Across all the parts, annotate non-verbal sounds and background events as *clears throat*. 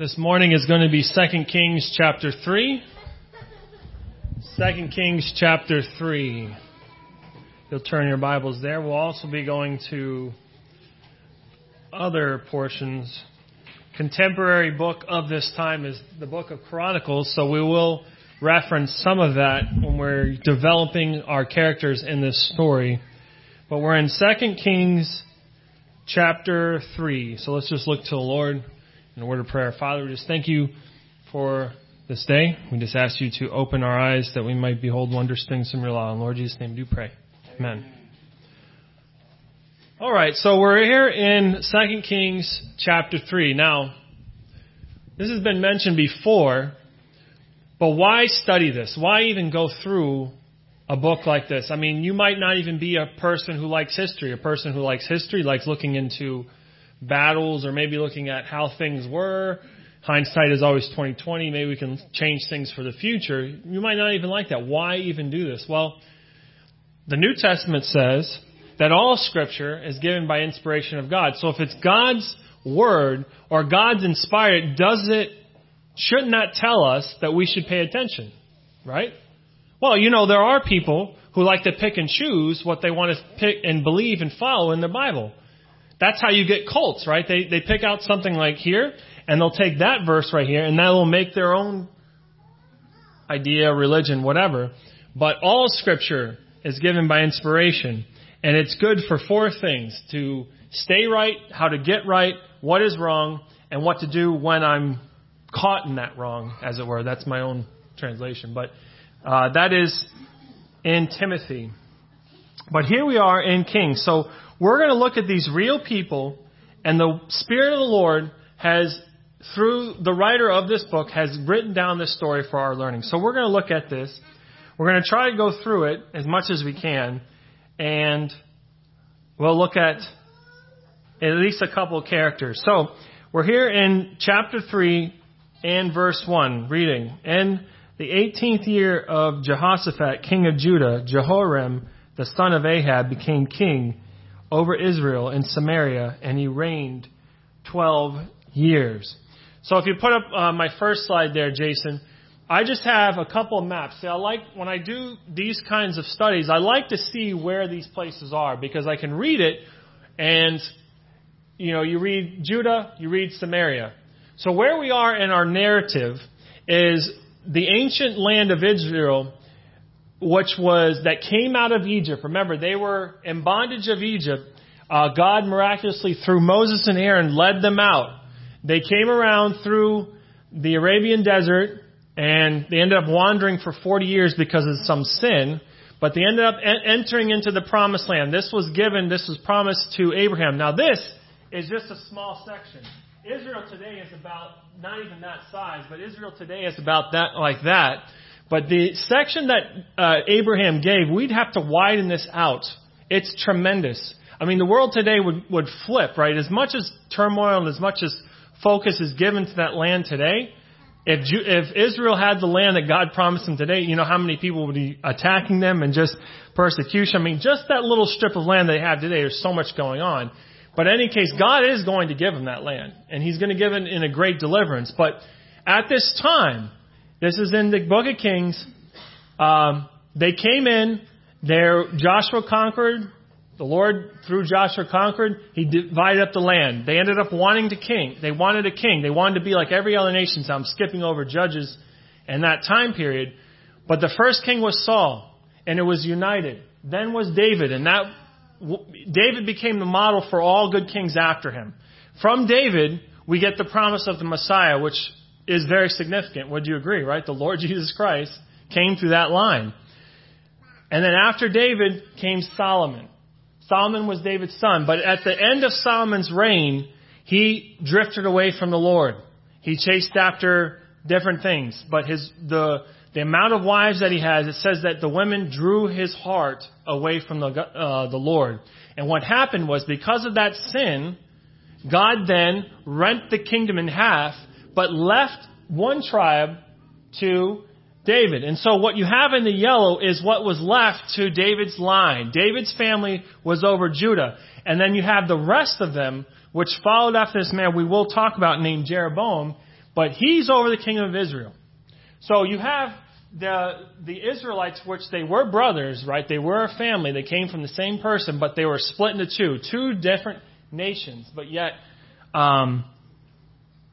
This morning is going to be 2 Kings chapter 3. 2 Kings chapter 3. You'll turn your Bibles there. We'll also be going to other portions. Contemporary book of this time is the book of Chronicles, so we will reference some of that when we're developing our characters in this story. But we're in 2 Kings chapter 3. So let's just look to the Lord in a word of prayer. Father, we just thank you for this day. We just ask you to open our eyes that we might behold wondrous things from your law. In Lord Jesus' name, do pray. Amen. All right, so we're here in 2 Kings chapter 3. Now, this has been mentioned before, but why study this? Why even go through a book like this? I mean, you might not even be a person who likes history. A person who likes history likes looking into battles or maybe looking at how things were. Hindsight is always 2020. Maybe we can change things for the future. You might not even like that. Why even do this? Well, the New Testament says that all scripture is given by inspiration of God. So if it's God's word or God's inspired, does it, shouldn't that tell us that we should pay attention? Right? Well, you know, there are people who like to pick and choose what they want to pick and believe and follow in the Bible. That's how you get cults, right? They, they pick out something like here, and they'll take that verse right here, and that will make their own idea, religion, whatever. But all scripture is given by inspiration, and it's good for four things to stay right, how to get right, what is wrong, and what to do when I'm caught in that wrong, as it were. That's my own translation. But uh, that is in Timothy. But here we are in Kings. So we're going to look at these real people, and the Spirit of the Lord has, through the writer of this book, has written down this story for our learning. So we're going to look at this. We're going to try to go through it as much as we can, and we'll look at at least a couple of characters. So we're here in chapter 3 and verse 1, reading. In the 18th year of Jehoshaphat, king of Judah, Jehoram, the son of Ahab, became king over Israel in Samaria, and he reigned 12 years. So if you put up uh, my first slide there, Jason, I just have a couple of maps. See, I like, when I do these kinds of studies, I like to see where these places are because I can read it and, you know, you read Judah, you read Samaria. So where we are in our narrative is the ancient land of Israel which was that came out of Egypt. Remember, they were in bondage of Egypt. Uh, God miraculously, through Moses and Aaron, led them out. They came around through the Arabian desert, and they ended up wandering for 40 years because of some sin. But they ended up en- entering into the promised land. This was given, this was promised to Abraham. Now, this is just a small section. Israel today is about not even that size, but Israel today is about that like that. But the section that uh, Abraham gave, we'd have to widen this out. It's tremendous. I mean, the world today would, would flip, right? As much as turmoil and as much as focus is given to that land today, if, Ju- if Israel had the land that God promised them today, you know how many people would be attacking them and just persecution? I mean, just that little strip of land they have today, there's so much going on. But in any case, God is going to give them that land, and He's going to give it in a great deliverance. But at this time, this is in the book of Kings. Um, they came in. There, Joshua conquered. The Lord, through Joshua, conquered. He divided up the land. They ended up wanting to king. They wanted a king. They wanted to be like every other nation. So I'm skipping over judges in that time period. But the first king was Saul, and it was united. Then was David, and that David became the model for all good kings after him. From David, we get the promise of the Messiah, which is very significant. Would you agree, right? The Lord *laughs* Jesus Christ came through that line. And then after David came Solomon. Solomon was David's son, but at the end of Solomon's reign, he drifted away from the Lord. He chased after different things, but his the the amount of wives that he has, it says that the women drew his heart away from the uh, the Lord. And what happened was because of that sin, God then rent the kingdom in half but left one tribe to David. And so what you have in the yellow is what was left to David's line. David's family was over Judah. And then you have the rest of them, which followed after this man we will talk about named Jeroboam. but he's over the kingdom of Israel. So you have the the Israelites, which they were brothers, right? They were a family. They came from the same person, but they were split into two, two different nations. But yet, um,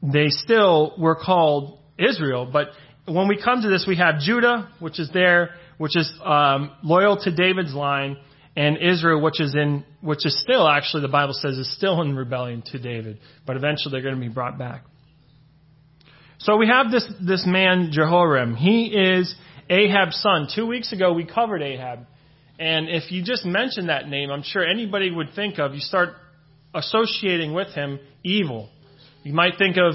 they still were called Israel. But when we come to this, we have Judah, which is there, which is um, loyal to David's line, and Israel, which is in, which is still actually the Bible says is still in rebellion to David. But eventually, they're going to be brought back. So we have this, this man, Jehoram. He is Ahab's son. Two weeks ago, we covered Ahab. And if you just mention that name, I'm sure anybody would think of, you start associating with him evil. You might think of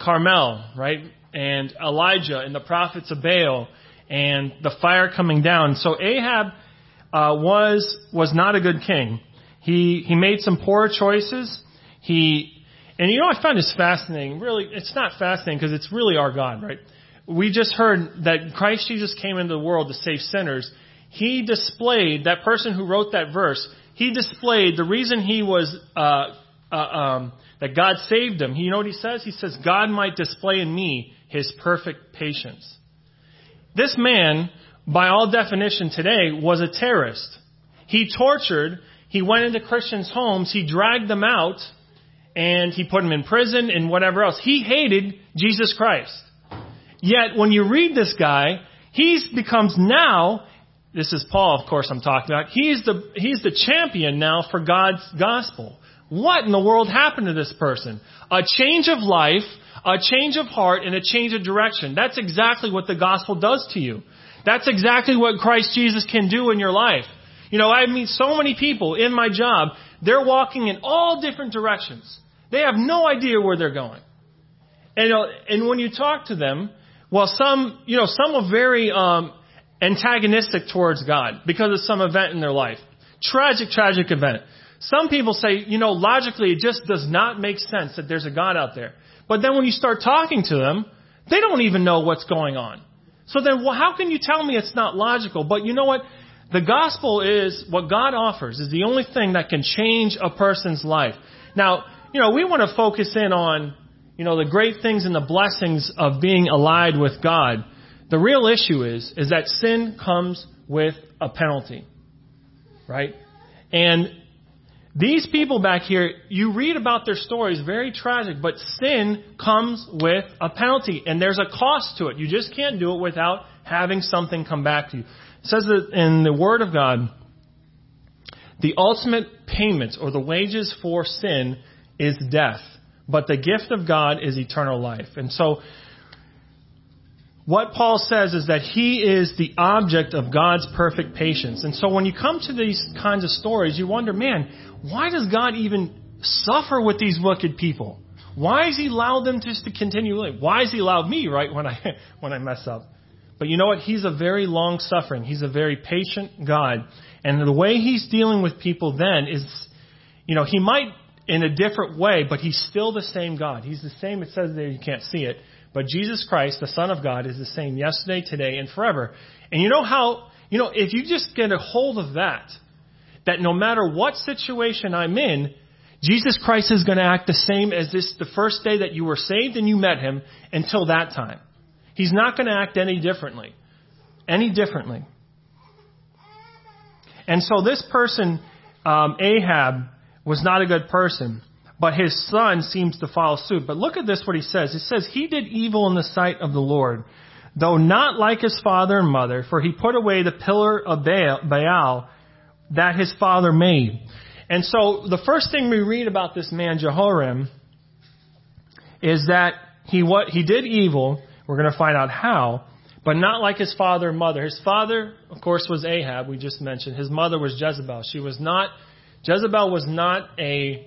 Carmel, right? And Elijah and the prophets of Baal and the fire coming down. So Ahab uh, was was not a good king. He he made some poor choices. He and you know, I find this fascinating. Really, it's not fascinating because it's really our God, right? We just heard that Christ Jesus came into the world to save sinners. He displayed, that person who wrote that verse, he displayed the reason he was, uh, uh, um, that God saved him. You know what he says? He says, God might display in me his perfect patience. This man, by all definition today, was a terrorist. He tortured, he went into Christians' homes, he dragged them out, and he put them in prison and whatever else. He hated Jesus Christ. Yet when you read this guy, he becomes now, this is Paul, of course, I'm talking about, he's the, he's the champion now for God's gospel. What in the world happened to this person? A change of life, a change of heart, and a change of direction. That's exactly what the gospel does to you. That's exactly what Christ Jesus can do in your life. You know, I meet so many people in my job, they're walking in all different directions. They have no idea where they're going. And, uh, and when you talk to them, well, some, you know, some are very um, antagonistic towards God because of some event in their life. Tragic, tragic event. Some people say, you know, logically it just does not make sense that there's a God out there. But then when you start talking to them, they don't even know what's going on. So then, well, how can you tell me it's not logical? But you know what? The gospel is what God offers is the only thing that can change a person's life. Now, you know, we want to focus in on, you know, the great things and the blessings of being allied with God. The real issue is, is that sin comes with a penalty. Right? And these people back here, you read about their stories, very tragic, but sin comes with a penalty, and there's a cost to it. You just can't do it without having something come back to you. It says that in the Word of God, the ultimate payment or the wages for sin is death, but the gift of God is eternal life. And so, what Paul says is that he is the object of God's perfect patience. And so when you come to these kinds of stories, you wonder, man, why does God even suffer with these wicked people? Why has he allowed them just to continue? Why has he allowed me, right, when I, *laughs* when I mess up? But you know what? He's a very long suffering. He's a very patient God. And the way he's dealing with people then is, you know, he might in a different way, but he's still the same God. He's the same, it says there, you can't see it, but Jesus Christ, the Son of God, is the same yesterday, today, and forever. And you know how, you know, if you just get a hold of that, that no matter what situation I'm in, Jesus Christ is going to act the same as this the first day that you were saved and you met him until that time. He's not going to act any differently. Any differently. And so this person, um, Ahab, was not a good person, but his son seems to follow suit. But look at this, what he says. He says, He did evil in the sight of the Lord, though not like his father and mother, for he put away the pillar of Baal that his father made. And so the first thing we read about this man, Jehoram, is that he, what, he did evil. We're going to find out how, but not like his father and mother. His father, of course, was Ahab, we just mentioned. His mother was Jezebel. She was not Jezebel was not a,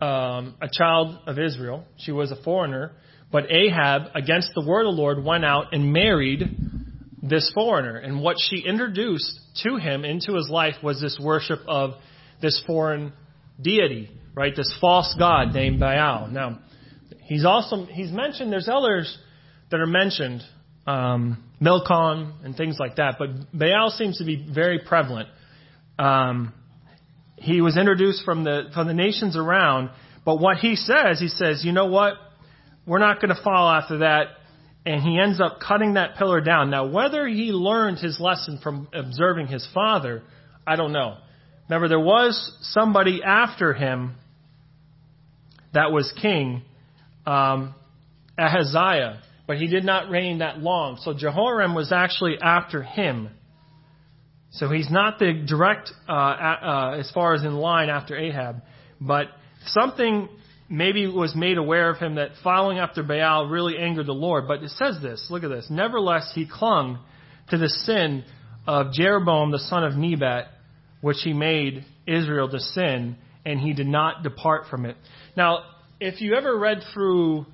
um, a child of Israel. She was a foreigner. But Ahab, against the word of the Lord, went out and married this foreigner. And what she introduced to him into his life was this worship of this foreign deity, right? This false god named Baal. Now, he's also, he's mentioned, there's others that are mentioned, um, Milcom and things like that, but Baal seems to be very prevalent. Um, he was introduced from the, from the nations around. But what he says, he says, you know what? we're not going to follow after that. And he ends up cutting that pillar down. Now, whether he learned his lesson from observing his father, I don't know. Remember, there was somebody after him that was king, um, Ahaziah, but he did not reign that long. So Jehoram was actually after him. So he's not the direct, uh, uh, as far as in line after Ahab, but something maybe was made aware of him that following after Baal really angered the Lord. But it says this, look at this. Nevertheless, he clung to the sin of Jeroboam the son of Nebat, which he made Israel to sin, and he did not depart from it. Now, if you ever read through,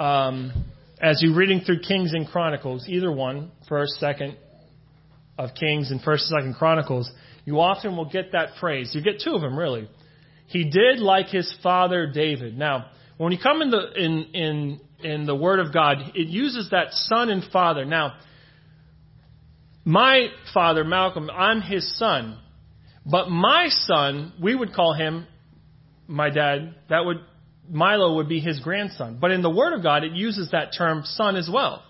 um, as you're reading through Kings and Chronicles, either one, first, second, of Kings and First and Second Chronicles, you often will get that phrase. You get two of them really. He did like his father David. Now, when you come in the in in in the Word of God, it uses that son and father. Now, my father Malcolm, I'm his son, but my son, we would call him my dad. That would Milo would be his grandson. But in the Word of God, it uses that term son as well.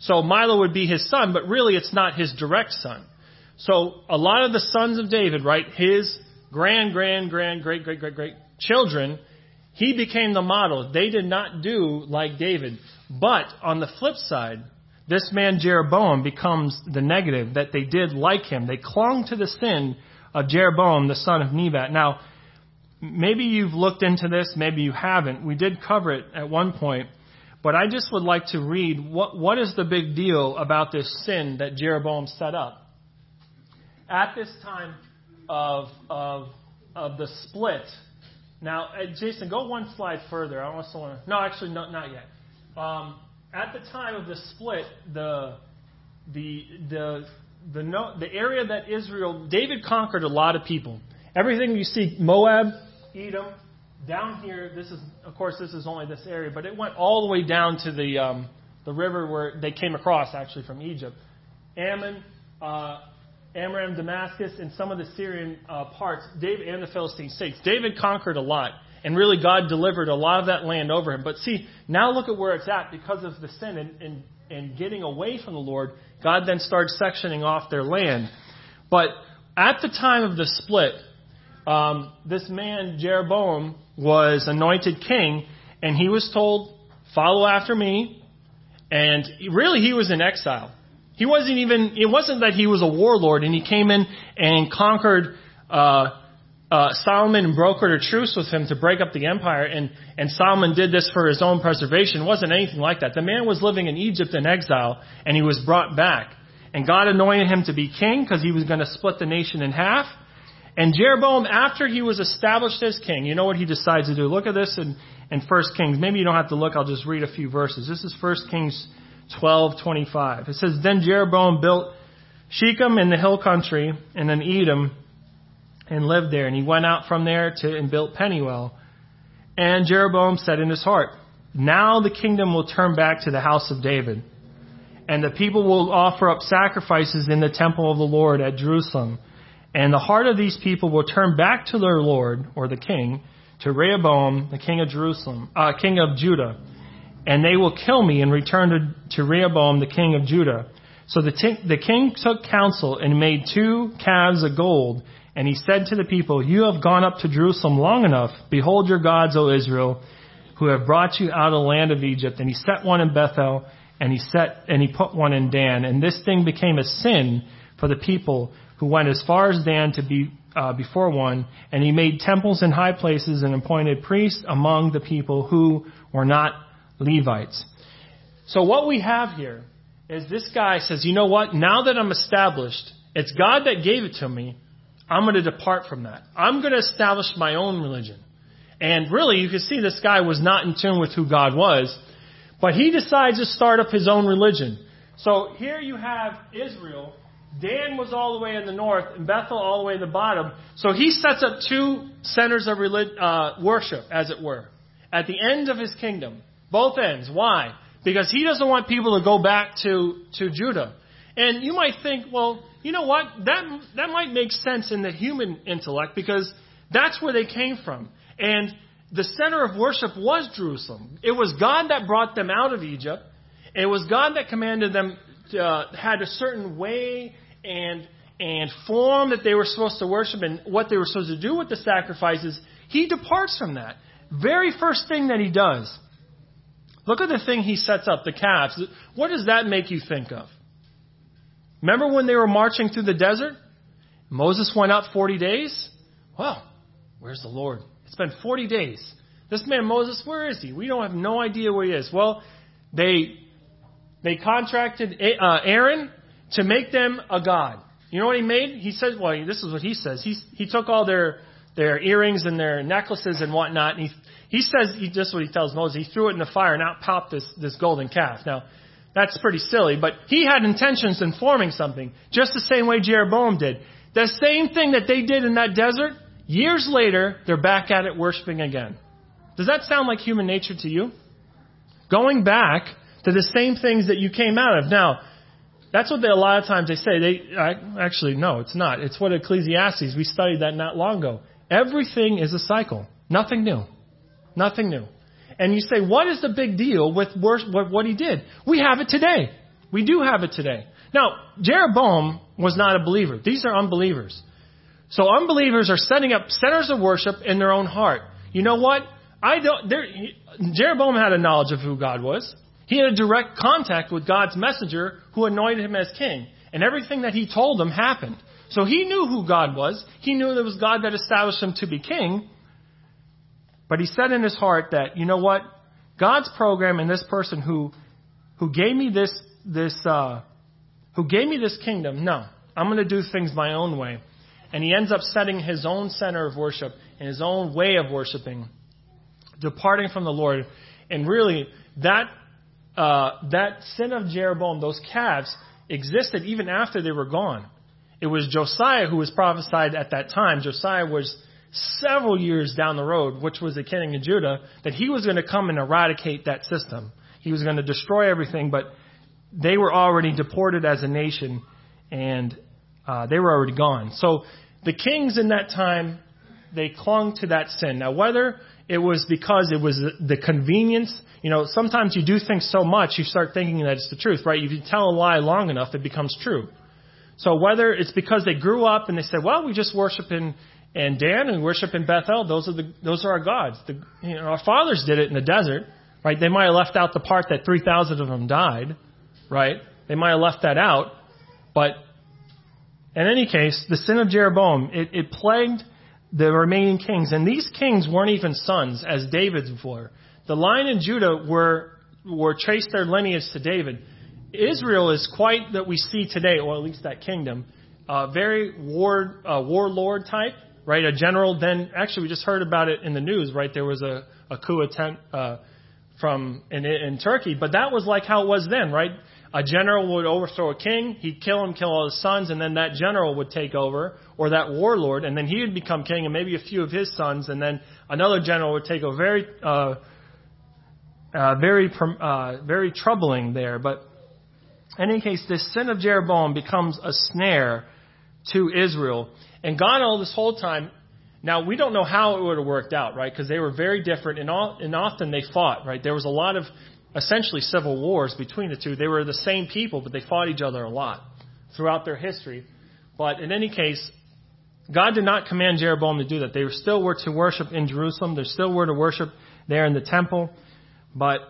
So Milo would be his son, but really it's not his direct son. So a lot of the sons of David, right, his grand, grand, grand, great, great, great, great children, he became the model. They did not do like David. But on the flip side, this man Jeroboam becomes the negative, that they did like him. They clung to the sin of Jeroboam, the son of Nebat. Now, maybe you've looked into this, maybe you haven't. We did cover it at one point. But I just would like to read what, what is the big deal about this sin that Jeroboam set up. At this time of, of, of the split, now, uh, Jason, go one slide further. I also want to. No, actually, no, not yet. Um, at the time of the split, the the the the no, the area that Israel David conquered a lot of people. Everything you see, Moab, Edom, down here, this is, of course, this is only this area, but it went all the way down to the um, the river where they came across, actually, from Egypt. Ammon, uh, Amram, Damascus, and some of the Syrian uh, parts, David and the Philistine states. David conquered a lot, and really God delivered a lot of that land over him. But see, now look at where it's at because of the sin and, and, and getting away from the Lord. God then starts sectioning off their land. But at the time of the split, um, this man Jeroboam was anointed king, and he was told, "Follow after me." And really, he was in exile. He wasn't even. It wasn't that he was a warlord and he came in and conquered uh, uh, Solomon and brokered a truce with him to break up the empire. And and Solomon did this for his own preservation. It wasn't anything like that. The man was living in Egypt in exile, and he was brought back. And God anointed him to be king because he was going to split the nation in half. And Jeroboam, after he was established as king, you know what he decides to do? Look at this in, in 1 Kings. Maybe you don't have to look, I'll just read a few verses. This is 1 Kings 12:25. It says, Then Jeroboam built Shechem in the hill country and then Edom and lived there. And he went out from there to and built Peniel. And Jeroboam said in his heart, Now the kingdom will turn back to the house of David. And the people will offer up sacrifices in the temple of the Lord at Jerusalem. And the heart of these people will turn back to their Lord, or the king, to Rehoboam, the king of Jerusalem, uh, king of Judah. And they will kill me and return to, to Rehoboam, the king of Judah. So the, t- the king took counsel and made two calves of gold. And he said to the people, You have gone up to Jerusalem long enough. Behold your gods, O Israel, who have brought you out of the land of Egypt. And he set one in Bethel, and he set and he put one in Dan. And this thing became a sin for the people who went as far as Dan to be uh, before one, and he made temples in high places and appointed priests among the people who were not Levites. So what we have here is this guy says, you know what? Now that I'm established, it's God that gave it to me. I'm going to depart from that. I'm going to establish my own religion. And really, you can see this guy was not in tune with who God was, but he decides to start up his own religion. So here you have Israel Dan was all the way in the north, and Bethel all the way in the bottom. So he sets up two centers of relig- uh, worship, as it were, at the end of his kingdom. Both ends. Why? Because he doesn't want people to go back to, to Judah. And you might think, well, you know what? That, that might make sense in the human intellect because that's where they came from. And the center of worship was Jerusalem. It was God that brought them out of Egypt. It was God that commanded them, uh, had a certain way and, and form that they were supposed to worship and what they were supposed to do with the sacrifices. He departs from that. Very first thing that he does. Look at the thing he sets up, the calves. What does that make you think of? Remember when they were marching through the desert? Moses went up 40 days? Well, where's the Lord? It's been 40 days. This man Moses, where is he? We don't have no idea where he is. Well, they they contracted uh, Aaron to make them a god. You know what he made? He said, well, this is what he says. He he took all their their earrings and their necklaces and whatnot, and he he says he just what he tells Moses. He threw it in the fire and out popped this this golden calf. Now, that's pretty silly, but he had intentions in forming something, just the same way Jeroboam did. The same thing that they did in that desert, Years later, they're back at it worshiping again. Does that sound like human nature to you? Going back to the same things that you came out of. Now, that's what they, a lot of times they say. They actually no, it's not. It's what Ecclesiastes. We studied that not long ago. Everything is a cycle. Nothing new. Nothing new. And you say, what is the big deal with what he did? We have it today. We do have it today. Now, Jeroboam was not a believer. These are unbelievers. So unbelievers are setting up centers of worship in their own heart. You know what? I don't. Jeroboam had a knowledge of who God was. He had a direct contact with God's messenger who anointed him as king, and everything that he told him happened. So he knew who God was. He knew that it was God that established him to be king. But he said in his heart that, you know what? God's program and this person who who gave me this this uh, who gave me this kingdom, no, I'm going to do things my own way and he ends up setting his own center of worship and his own way of worshiping, departing from the Lord. And really, that uh, that sin of Jeroboam, those calves, existed even after they were gone. It was Josiah who was prophesied at that time. Josiah was several years down the road, which was the king of Judah, that he was going to come and eradicate that system. He was going to destroy everything, but they were already deported as a nation, and uh, they were already gone. So the kings in that time, they clung to that sin. Now, whether it was because it was the convenience, you know, sometimes you do things so much, you start thinking that it's the truth, right? If you tell a lie long enough, it becomes true. So whether it's because they grew up and they said, well, we just worship in, in Dan and worship in Bethel, those are the, those are our gods. The, you know, our fathers did it in the desert, right? They might have left out the part that 3,000 of them died, right? They might have left that out, but in any case, the sin of Jeroboam, it, it plagued the remaining kings. And these kings weren't even sons, as David's were. The line in Judah were, were traced their lineage to David. Israel is quite that we see today, or at least that kingdom, uh, very war, uh, warlord type, right? A general. Then, actually, we just heard about it in the news, right? There was a, a coup attempt uh, from in, in Turkey, but that was like how it was then, right? A general would overthrow a king, he'd kill him, kill all his sons, and then that general would take over, or that warlord, and then he would become king, and maybe a few of his sons, and then another general would take over. Very, uh, uh, very, uh, very troubling there. But in any case, this sin of Jeroboam becomes a snare to Israel, and God all this whole time. Now we don't know how it would have worked out, right? Because they were very different, and, all, and often they fought, right? There was a lot of essentially civil wars between the two. They were the same people, but they fought each other a lot throughout their history. But in any case, God did not command Jeroboam to do that. They still were to worship in Jerusalem. They still were to worship there in the temple. But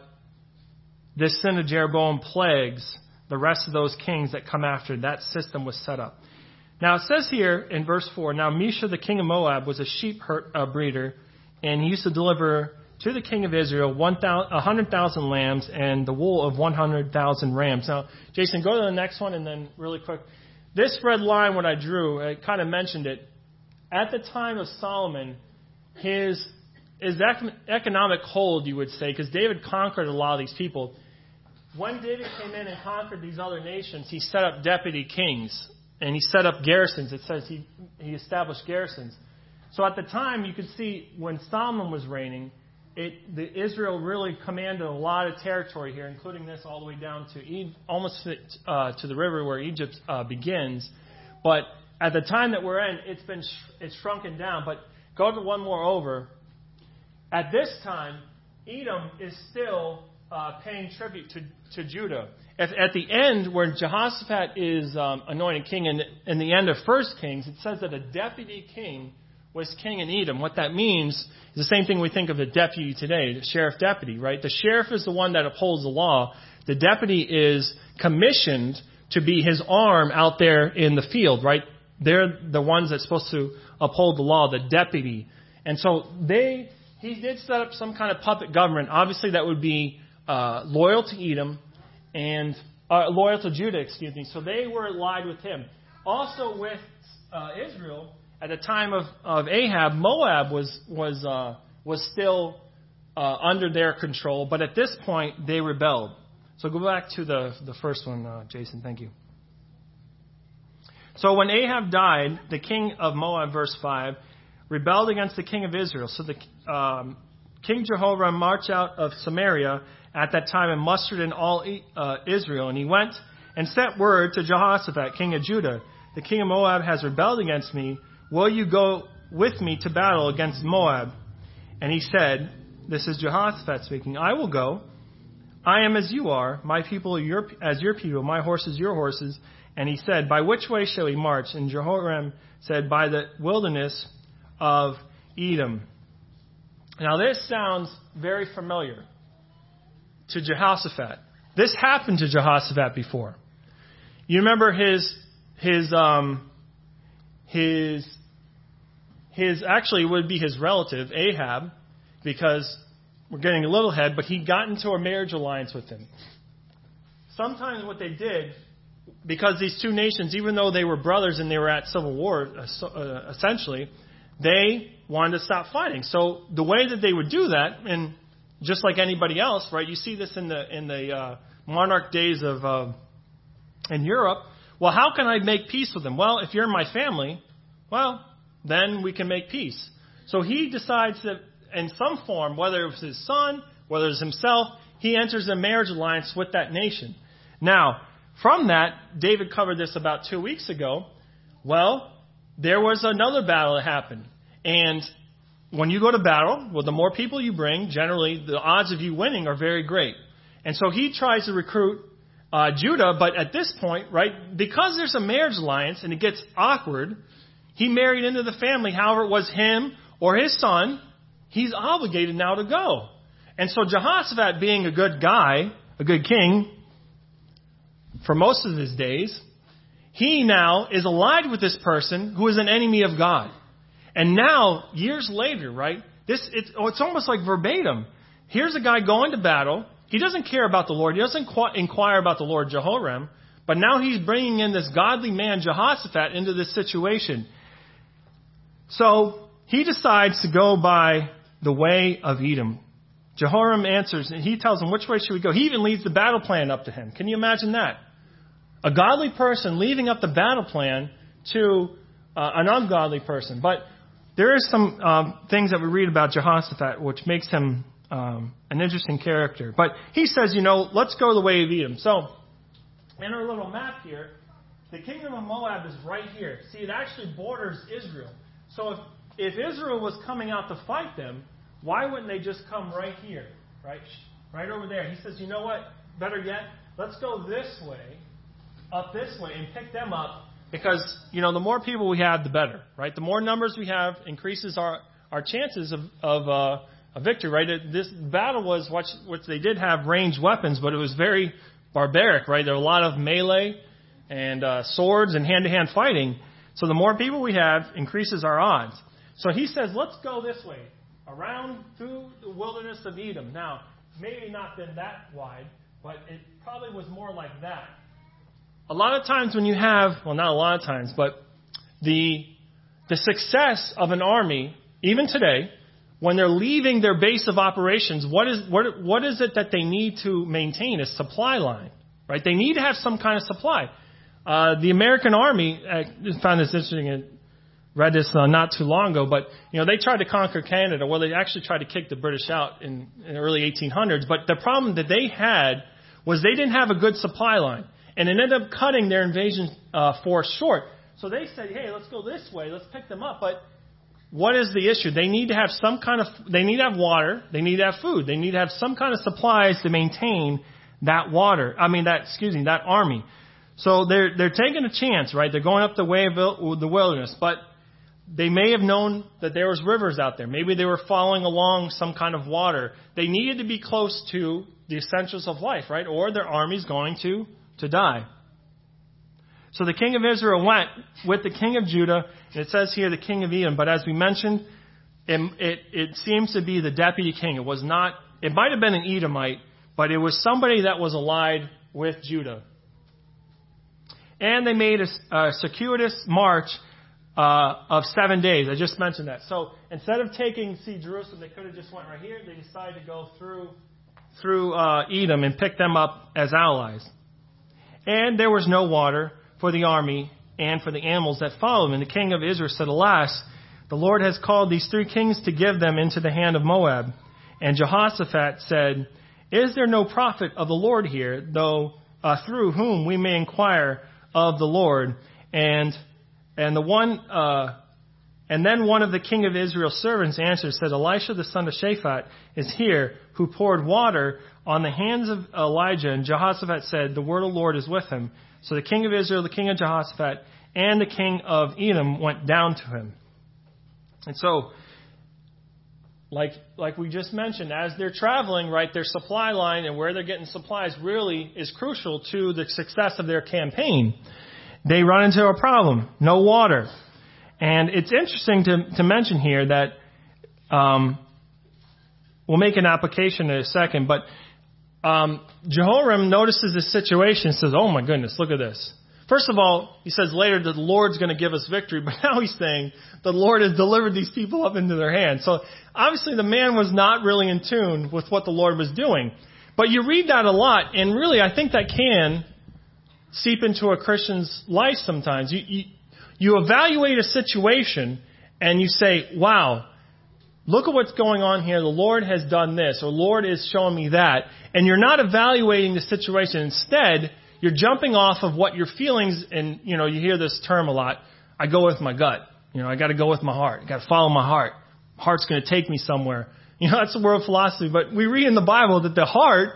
this sin of Jeroboam plagues the rest of those kings that come after. That system was set up. Now it says here in verse 4, Now Mesha, the king of Moab, was a sheep uh, breeder, and he used to deliver to the king of Israel 100,000 lambs and the wool of 100,000 rams. Now, Jason, go to the next one and then really quick. This red line, what I drew, I kind of mentioned it. At the time of Solomon, his, his economic hold, you would say, because David conquered a lot of these people. When David came in and conquered these other nations, he set up deputy kings and he set up garrisons. It says he, he established garrisons. So at the time, you could see when Solomon was reigning, it, the, Israel really commanded a lot of territory here, including this all the way down to almost uh, to the river where Egypt uh, begins. But at the time that we're in, it's been sh- it's shrunken down. But go to one more over. at this time, Edom is still uh, paying tribute to, to Judah. At, at, the end, where Jehoshaphat is um, anointed king, in, in the end of First Kings, it says that a deputy king was king in Edom. What that means is the same thing we think of a deputy today, the sheriff deputy, right? The sheriff is the one that upholds the law. The deputy is commissioned to be his arm out there in the field, right? They're the ones that's supposed to uphold the law, the deputy. And so they, he did set up some kind of puppet government. Obviously, that would be uh, loyal to Edom and uh, loyal to Judah, excuse me. So they were allied with him. Also with uh, Israel, at the time of, of Ahab, Moab was was uh, was still uh, under their control, but at this point they rebelled. So go back to the the first one, uh, Jason. Thank you. So when Ahab died, the king of Moab, verse five, rebelled against the king of Israel. So the um, King Jehoram marched out of Samaria at that time and mustered in all uh, Israel, and he went and sent word to Jehoshaphat, king of Judah, the king of Moab has rebelled against me. Will you go with me to battle against Moab? And he said, This is Jehoshaphat speaking, I will go. I am as you are, my people are your, as your people, my horses your horses. And he said, By which way shall we march? And Jehoram said, By the wilderness of Edom. Now this sounds very familiar to Jehoshaphat. This happened to Jehoshaphat before. You remember his his um, his his actually would be his relative Ahab, because we're getting a little ahead, but he got into a marriage alliance with him. Sometimes what they did, because these two nations, even though they were brothers and they were at civil war, uh, uh, essentially, they wanted to stop fighting. So the way that they would do that, and just like anybody else, right? You see this in the in the uh, monarch days of uh, in Europe. Well, how can I make peace with them? Well, if you're my family, well, then we can make peace. So he decides that in some form, whether it was his son, whether it was himself, he enters a marriage alliance with that nation. Now, from that, David covered this about two weeks ago. Well, there was another battle that happened. And when you go to battle, well, the more people you bring, generally the odds of you winning are very great. And so he tries to recruit uh, Judah, but at this point, right, because there's a marriage alliance and it gets awkward, he married into the family, however it was him or his son, he's obligated now to go. And so Jehoshaphat, being a good guy, a good king, for most of his days, he now is allied with this person who is an enemy of God. And now, years later, right? This it's, oh, it's almost like verbatim. Here's a guy going to battle. He doesn't care about the Lord. He doesn't inquire about the Lord Jehoram. But now he's bringing in this godly man, Jehoshaphat, into this situation. So he decides to go by the way of Edom. Jehoram answers, and he tells him, which way should we go? He even leads the battle plan up to him. Can you imagine that? A godly person leaving up the battle plan to uh, an ungodly person. But there are some um, things that we read about Jehoshaphat which makes him um, an interesting character. But he says, you know, let's go the way of Edom. So, in our little map here, the kingdom of Moab is right here. See, it actually borders Israel. So if, if Israel was coming out to fight them, why wouldn't they just come right here? Right? Right over there. He says, you know what? Better yet, let's go this way, up this way, and pick them up because, you know, the more people we have, the better, right? The more numbers we have increases our, our chances of, of uh, a victory, right? This battle was what, which they did have ranged weapons, but it was very barbaric, right? There were a lot of melee and uh, swords and hand to hand fighting. So the more people we have increases our odds. So he says, let's go this way, around through the wilderness of Edom. Now, maybe not been that wide, but it probably was more like that a lot of times when you have, well, not a lot of times, but the, the success of an army, even today, when they're leaving their base of operations, what is, what, what is it that they need to maintain? A supply line, right? They need to have some kind of supply. Uh, the American Army, I found this interesting, and read this uh, not too long ago, but you know they tried to conquer Canada. Well, they actually tried to kick the British out in, in the early 1800s. But the problem that they had was they didn't have a good supply line and it ended up cutting their invasion uh, force short. So they said, hey, let's go this way, let's pick them up. But what is the issue? They need to have some kind of, they need to have water, they need to have food, they need to have some kind of supplies to maintain that water, I mean that, excuse me, that army. So they're, they're taking a chance, right? They're going up the way of the wilderness, but they may have known that there was rivers out there. Maybe they were following along some kind of water. They needed to be close to the essentials of life, right? Or their army's going to, to die. So the king of Israel went with the king of Judah, and it says here the king of Edom, but as we mentioned, it, it, it seems to be the deputy king. It was not, it might have been an Edomite, but it was somebody that was allied with Judah. And they made a, a circuitous march uh, of seven days. I just mentioned that. So instead of taking, see, Jerusalem, they could have just went right here. They decided to go through through uh, Edom and pick them up as allies. And there was no water for the army and for the animals that followed. And the king of Israel said, Alas, the Lord has called these three kings to give them into the hand of Moab. And Jehoshaphat said, Is there no prophet of the Lord here, though uh, through whom we may inquire of the Lord? And and the one, uh, and then one of the king of Israel's servants answered, said, Elisha the son of Shaphat is here, who poured water on the hands of Elijah. And Jehoshaphat said, The word of the Lord is with him. So the king of Israel, the king of Jehoshaphat, and the king of Edom went down to him. And so, like, like we just mentioned, as they're traveling, right, their supply line and where they're getting supplies really is crucial to the success of their campaign they run into a problem no water. And it's interesting to, to mention here that um, we'll make an application in a second, but um, Jehoram notices this situation and says, Oh my goodness, look at this. First of all, he says later that the Lord's going to give us victory, *laughs* but now he's saying the Lord has delivered these people up into their hands. So obviously the man was not really in tune with what the Lord was doing. But you read that a lot, and really I think that can seep into a Christian's life sometimes. You, you, you evaluate a situation and you say, wow, look at what's going on here. The Lord has done this, or Lord is showing me that. And you're not evaluating the situation. Instead, you're jumping off of what your feelings, and you know, you hear this term a lot. I go with my gut. You know, I got to go with my heart. I got to follow my heart. Heart's going to take me somewhere. *laughs* You know, that's the world philosophy. But we read in the Bible that the heart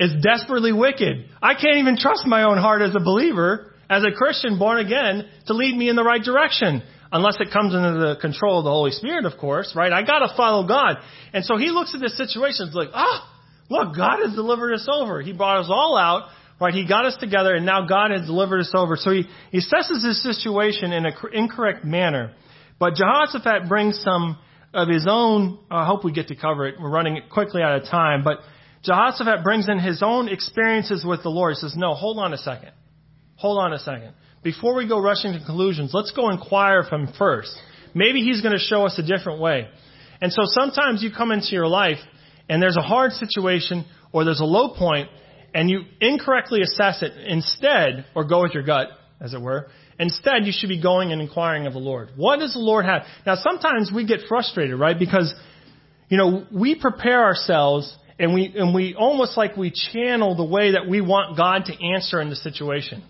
is desperately wicked. I can't even trust my own heart as a believer, as a Christian born again, to lead me in the right direction. Unless it comes under the control of the Holy Spirit, of course, right? I gotta follow God. And so he looks at this situation, it's like, ah, oh, look, God has delivered us over. He brought us all out, right? He got us together and now God has delivered us over. So he, he assesses his situation in an incorrect manner. But Jehoshaphat brings some of his own, I hope we get to cover it. We're running quickly out of time, but Jehoshaphat brings in his own experiences with the Lord. He says, No, hold on a second. Hold on a second. Before we go rushing to conclusions, let's go inquire from him first. Maybe he's going to show us a different way. And so sometimes you come into your life and there's a hard situation or there's a low point and you incorrectly assess it instead, or go with your gut, as it were. Instead, you should be going and inquiring of the Lord. What does the Lord have? Now, sometimes we get frustrated, right? Because, you know, we prepare ourselves and we, and we almost like we channel the way that we want God to answer in the situation.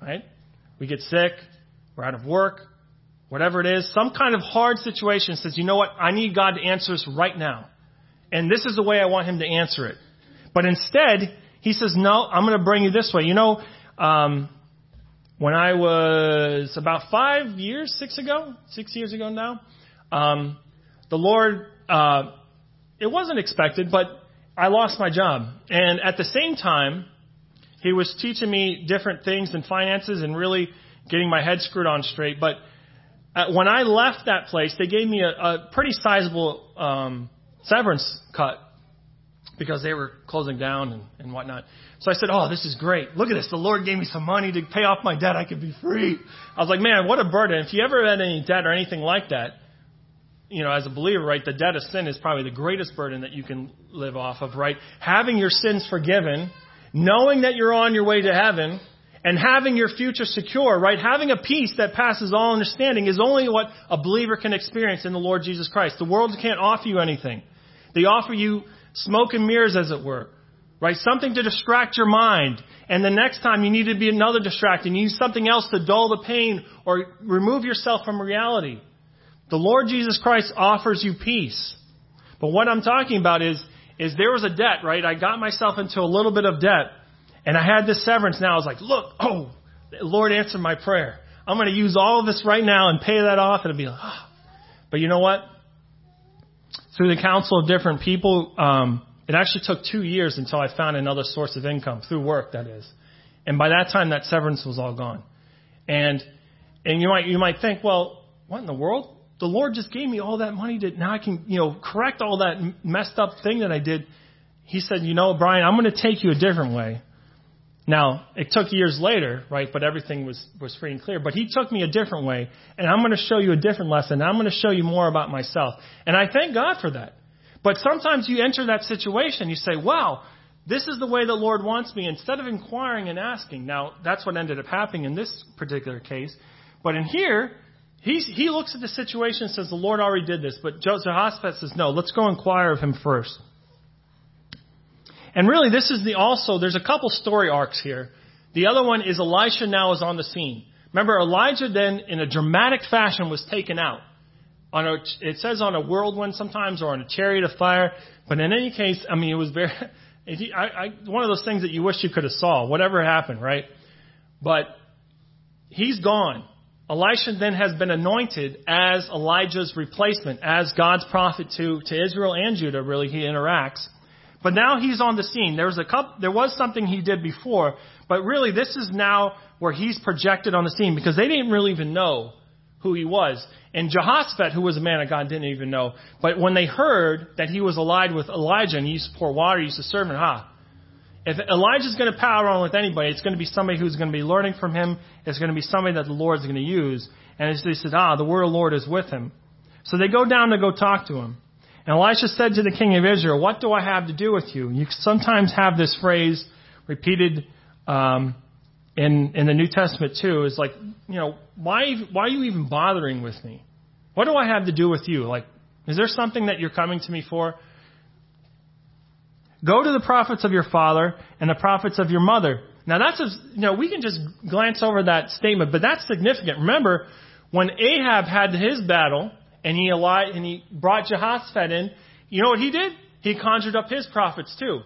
Right? We get sick, we're out of work, whatever it is, some kind of hard situation says, you know what, I need God to answer this right now. And this is the way I want Him to answer it. But instead, He says, no, I'm going to bring you this way. You know, um, when I was about five years, six ago, six years ago now, um, the Lord, uh, it wasn't expected, but I lost my job. And at the same time, he was teaching me different things in finances and really getting my head screwed on straight. But uh, when I left that place, they gave me a, a pretty sizable um, severance cut because they were closing down and, and whatnot. So I said, Oh, this is great. Look at this. The Lord gave me some money to pay off my debt. I could be free. I was like, Man, what a burden. If you ever had any debt or anything like that, you know, as a believer, right, the debt of sin is probably the greatest burden that you can live off of, right? Having your sins forgiven, knowing that you're on your way to heaven, and having your future secure, right? Having a peace that passes all understanding is only what a believer can experience in the Lord Jesus Christ. The world can't offer you anything. They offer you smoke and mirrors, as it were, right? Something to distract your mind. And the next time you need to be another distracting. You need something else to dull the pain or remove yourself from reality. The Lord Jesus Christ offers you peace. But what I'm talking about is, is there was a debt, right? I got myself into a little bit of debt and I had this severance now. I was like, look, oh, the Lord answered my prayer. I'm going to use all of this right now and pay that off. And it'll be like, oh. But you know what? Through the counsel of different people, um, it actually took two years until I found another source of income through work, that is. And by that time, that severance was all gone. And and you might you might think, well, what in the world? The Lord just gave me all that money to now I can you know correct all that messed up thing that I did. He said, you know, Brian, I'm going to take you a different way. Now, it took years later, right? But everything was, was free and clear. But he took me a different way, and I'm going to show you a different lesson. I'm going to show you more about myself. And I thank God for that. But sometimes you enter that situation, you say, wow, this is the way the Lord wants me, instead of inquiring and asking. Now, that's what ended up happening in this particular case. But in here, he's, he looks at the situation and says, the Lord already did this. But Joseph Jehoshaphat says, no, let's go inquire of him first. And really, this is the also, there's a couple story arcs here. The other one is Elisha now is on the scene. Remember, Elijah then, in a dramatic fashion, was taken out. On a, it says on a whirlwind sometimes, or on a chariot of fire. But in any case, I mean, it was very, *laughs* I, I, one of those things that you wish you could have saw, whatever happened, right? But he's gone. Elisha then has been anointed as Elijah's replacement, as God's prophet to, to Israel and Judah, really, he interacts. But now he's on the scene. There was a couple, there was something he did before, but really this is now where he's projected on the scene because they didn't really even know who he was. And Jehoshaphat, who was a man of God, didn't even know. But when they heard that he was allied with Elijah and he used to pour water, he used to serve him, ha. If Elijah's going to power on with anybody, it's going to be somebody who's going to be learning from him. It's going to be somebody that the Lord's going to use. And they said, ah, the word of the Lord is with him. So they go down to go talk to him. And Elisha said to the king of Israel, What do I have to do with you? You sometimes have this phrase repeated um, in, in the New Testament too. Is like, you know, why, why are you even bothering with me? What do I have to do with you? Like, is there something that you're coming to me for? Go to the prophets of your father and the prophets of your mother. Now that's a, you know, we can just glance over that statement, but that's significant. Remember, when Ahab had his battle, and he allied, and he brought Jehoshaphat in. You know what he did? He conjured up his prophets too.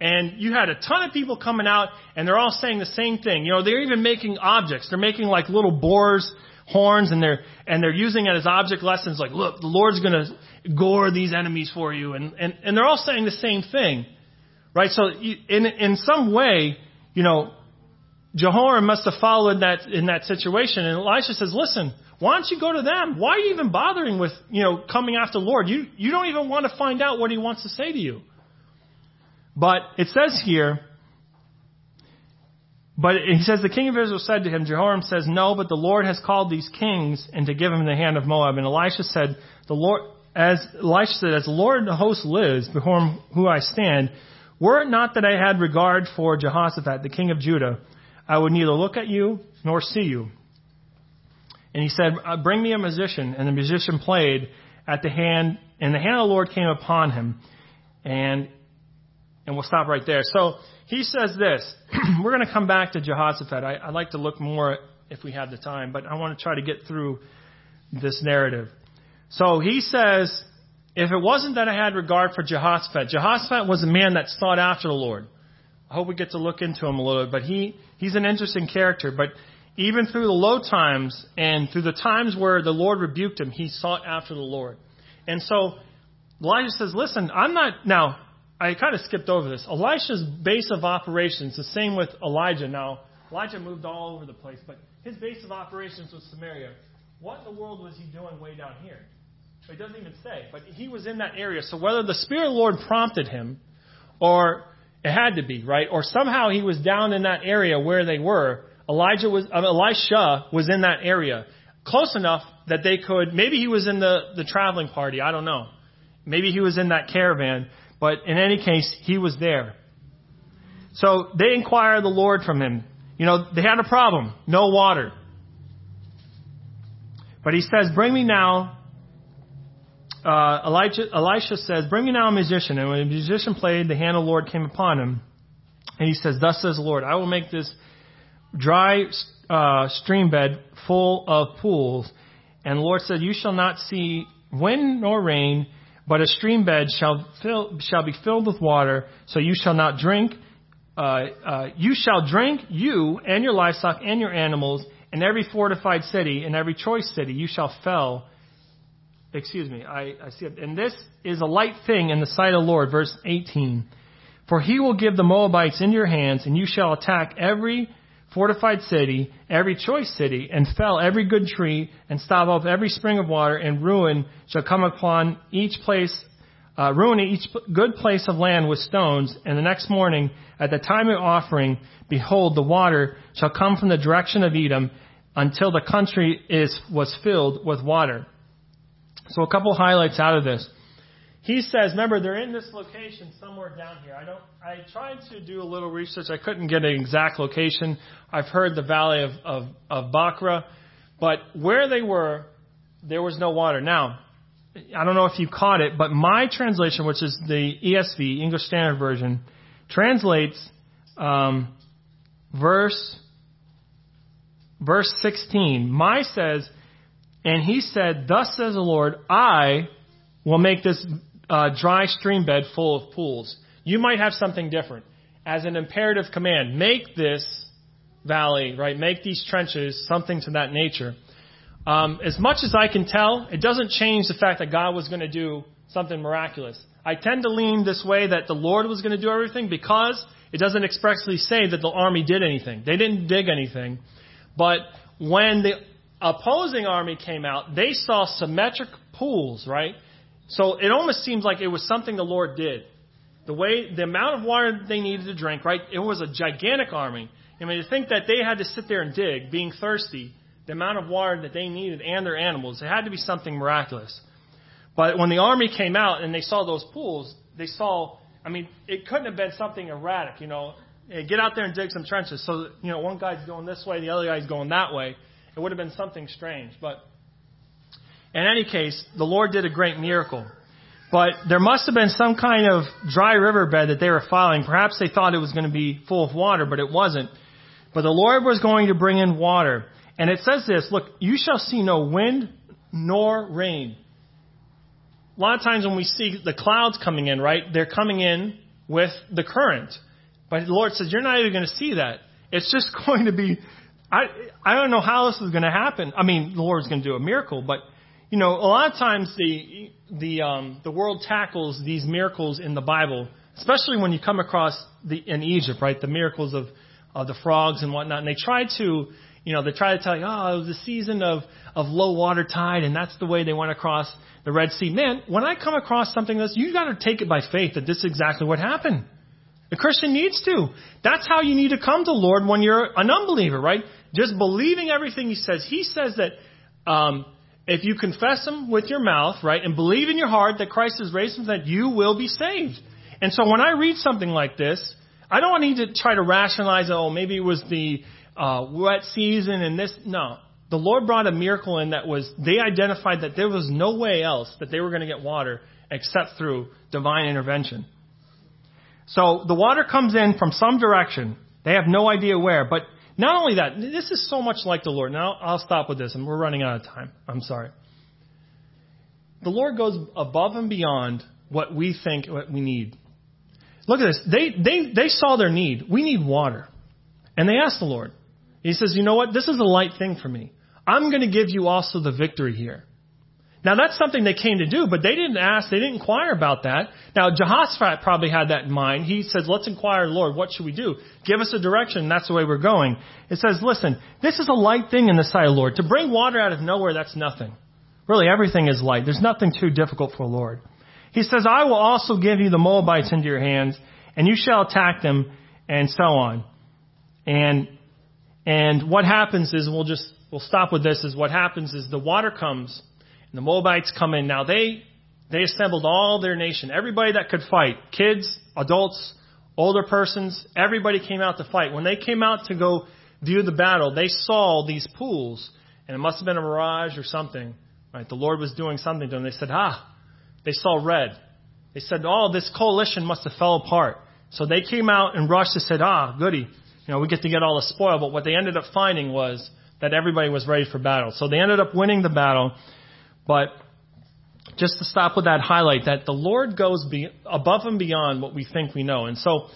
And you had a ton of people coming out, and they're all saying the same thing. You know, they're even making objects. They're making like little boars, horns, and they're and they're using it as object lessons. Like, look, the Lord's going to gore these enemies for you, and and and they're all saying the same thing, right? So in in some way, you know, Jehoram must have followed that in that situation, and Elisha says, listen. Why don't you go to them? Why are you even bothering with, you know, coming after the Lord? You, you don't even want to find out what he wants to say to you. But it says here, but he says, the king of Israel said to him, Jehoram says, no, but the Lord has called these kings and to give him the hand of Moab. And Elisha said, the Lord, as Elisha said, as the Lord the host lives, before whom who I stand, were it not that I had regard for Jehoshaphat, the king of Judah, I would neither look at you nor see you. And he said, uh, Bring me a musician. And the musician played at the hand, and the hand of the Lord came upon him. And, and we'll stop right there. So he says this. *clears throat* We're going to come back to Jehoshaphat. I, I'd like to look more if we have the time, but I want to try to get through this narrative. So he says, if it wasn't that I had regard for Jehoshaphat, Jehoshaphat was a man that sought after the Lord. I hope we get to look into him a little bit, but he, he's an interesting character. But even through the low times and through the times where the Lord rebuked him, he sought after the Lord. And so Elijah says, Listen, I'm not. Now, I kind of skipped over this. Elisha's base of operations, the same with Elijah. Now, Elijah moved all over the place, but his base of operations was Samaria. What in the world was he doing way down here? It doesn't even say, but he was in that area. So whether the Spirit of the Lord prompted him, or it had to be, right? Or somehow he was down in that area where they were, Elijah was, uh, Elisha was in that area, close enough that they could. Maybe he was in the the traveling party. I don't know. Maybe he was in that caravan. But in any case, he was there. So they inquired the Lord from him. You know, they had a problem. No water. But he says, Bring me now. Uh, Elijah, Elisha says, Bring me now a musician. And when the musician played, the hand of the Lord came upon him. And he says, Thus says the Lord, I will make this dry uh, stream bed full of pools, And the Lord said, You shall not see wind nor rain, but a stream bed shall, fill, shall be filled with water, so you shall not drink. Uh, uh, you shall drink, you and your livestock and your animals, in every fortified city, in every choice city, you shall fell. Excuse me, I, I see it. And this is a light thing in the sight of the Lord, verse 18. For he will give the Moabites into your hands, and you shall attack every fortified city, every choice city, and fell every good tree, and stop up every spring of water, and ruin shall come upon each place, uh, ruin each good place of land with stones. And the next morning, at the time of offering, behold, the water shall come from the direction of Edom, until the country is was filled with water. So a couple highlights out of this he says, remember, they're in this location somewhere down here. I don't. I tried to do a little research. I couldn't get an exact location. I've heard the valley of of, of Bakra, but where they were, there was no water. Now, I don't know if you caught it, but my translation, which is the ESV English Standard Version, translates um, verse verse 16. My says, and he said, "Thus says the Lord, I." will make this uh, dry stream bed full of pools. You might have something different. As an imperative command, make this valley, right? Make these trenches something to that nature. Um, as much as I can tell, it doesn't change the fact that God was going to do something miraculous. I tend to lean this way that the Lord was going to do everything because it doesn't expressly say that the army did anything. They didn't dig anything. But when the opposing army came out, they saw symmetric pools, right? So it almost seems like it was something the Lord did. The way, the amount of water they needed to drink, right? It was a gigantic army. I mean, to think that they had to sit there and dig, being thirsty, the amount of water that they needed and their animals, it had to be something miraculous. But when the army came out and they saw those pools, they saw, I mean, it couldn't have been something erratic, you know. Hey, get out there and dig some trenches. So, you know, one guy's going this way, the other guy's going that way. It would have been something strange. But in any case, the Lord did a great miracle. But there must have been some kind of dry riverbed that they were following. Perhaps they thought it was going to be full of water, but it wasn't. But the Lord was going to bring in water. And it says this, look, you shall see no wind nor rain. A lot of times when we see the clouds coming in, right, they're coming in with the current. But the Lord says, you're not even going to see that. It's just *laughs* going to be, I, I don't know how this is going to happen. I mean, the Lord's going to do a miracle, but you know, a lot of times the the um, the world tackles these miracles in the Bible, especially when you come across the in Egypt, right? The miracles of of the frogs and whatnot, and they try to, you know, they try to tell you, oh, it was a season of of low water tide, and that's the way they went across the Red Sea. Man, when I come across something like this, you've got to take it by faith that this is exactly what happened. The Christian needs to. That's how you need to come to the Lord when you're an unbeliever, right? Just believing everything He says. He says that. Um, if you confess Him with your mouth, right, and believe in your heart that Christ has raised Him, that you will be saved. And so when I read something like this, I don't need to try to rationalize, oh, maybe it was the uh, wet season and this. No. The Lord brought a miracle in that was, they identified that there was no way else that they were going to get water except through divine intervention. So the water comes in from some direction. They have no idea where, but not only that, this is so much like the Lord. Now, I'll stop with this, and we're running out of time. I'm sorry. The Lord goes above and beyond what we think what we need. Look at this. They, they, they saw their need. We need water. And they asked the Lord. He says, You know what? This is a light thing for me. I'm going to give you also the victory here. Now that's something they came to do, but they didn't ask, they didn't inquire about that. Now Jehoshaphat probably had that in mind. He says, let's inquire, Lord, what should we do? Give us a direction, that's the way we're going. It says, listen, this is a light thing in the sight of the Lord. To bring water out of nowhere, that's nothing. Really, everything is light. There's nothing too difficult for the Lord. He says, I will also give you the Moabites into your hands, and you shall attack them, and so on. And, and what happens is, we'll just, we'll stop with this, is what happens is the water comes, and the Moabites come in. Now they, they assembled all their nation, everybody that could fight, kids, adults, older persons, everybody came out to fight. When they came out to go view the battle, they saw these pools, and it must have been a mirage or something. Right? The Lord was doing something to them. They said, ah, they saw red. They said, oh, this coalition must have fell apart. So they came out and rushed and said, ah, goody. You know, we get to get all the spoil. But what they ended up finding was that everybody was ready for battle. So they ended up winning the battle, but just to stop with that highlight that the Lord goes be, above and beyond what we think we know. And so,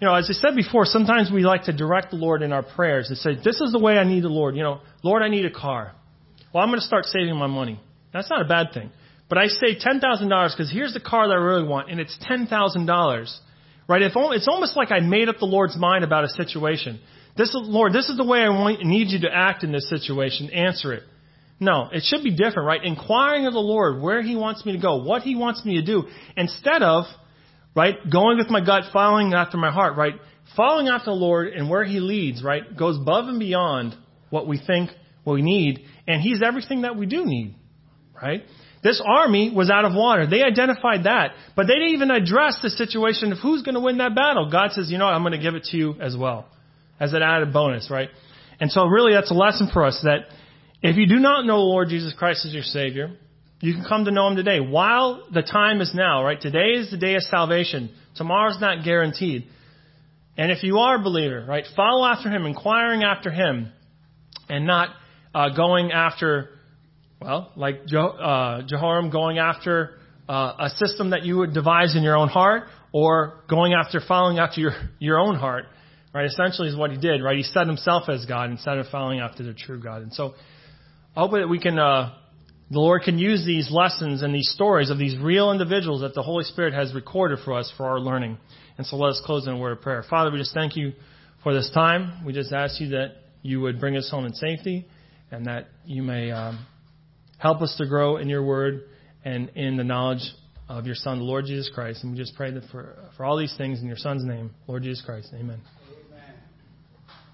you know, as I said before, sometimes we like to direct the Lord in our prayers and say, this is the way I need the Lord. You know, Lord, I need a car. Well, I'm going to start saving my money. That's not a bad thing. But I say $10,000 because here's the car that I really want, and it's $10,000. Right? If, it's almost like I made up the Lord's mind about a situation. This Lord, this is the way I want, need you to act in this situation. Answer it. No, it should be different, right? Inquiring of the Lord where He wants me to go, what He wants me to do, instead of, right, going with my gut, following after my heart, right? Following after the Lord and where He leads, right, goes above and beyond what we think, what we need, and He's everything that we do need, right? This army was out of water. They identified that, but they didn't even address the situation of who's going to win that battle. God says, you know what, I'm going to give it to you as well, as an added bonus, right? And so really that's a lesson for us that if you do not know the Lord Jesus Christ as your Savior, you can come to know Him today. While the time is now, right? Today is the day of salvation. Tomorrow's not guaranteed. And if you are a believer, right, follow after Him, inquiring after Him, and not uh, going after, well, like uh, Jehoram going after uh, a system that you would devise in your own heart, or going after, following after your, your own heart, right? Essentially is what he did, right? He set himself as God instead of following after the true God. And so, I hope that we can, uh, the Lord can use these lessons and these stories of these real individuals that the Holy Spirit has recorded for us for our learning. And so let us close in a word of prayer. Father, we just thank you for this time. We just ask you that you would bring us home in safety and that you may um, help us to grow in your word and in the knowledge of your Son, the Lord Jesus Christ. And we just pray that for, for all these things in your Son's name, Lord Jesus Christ. Amen.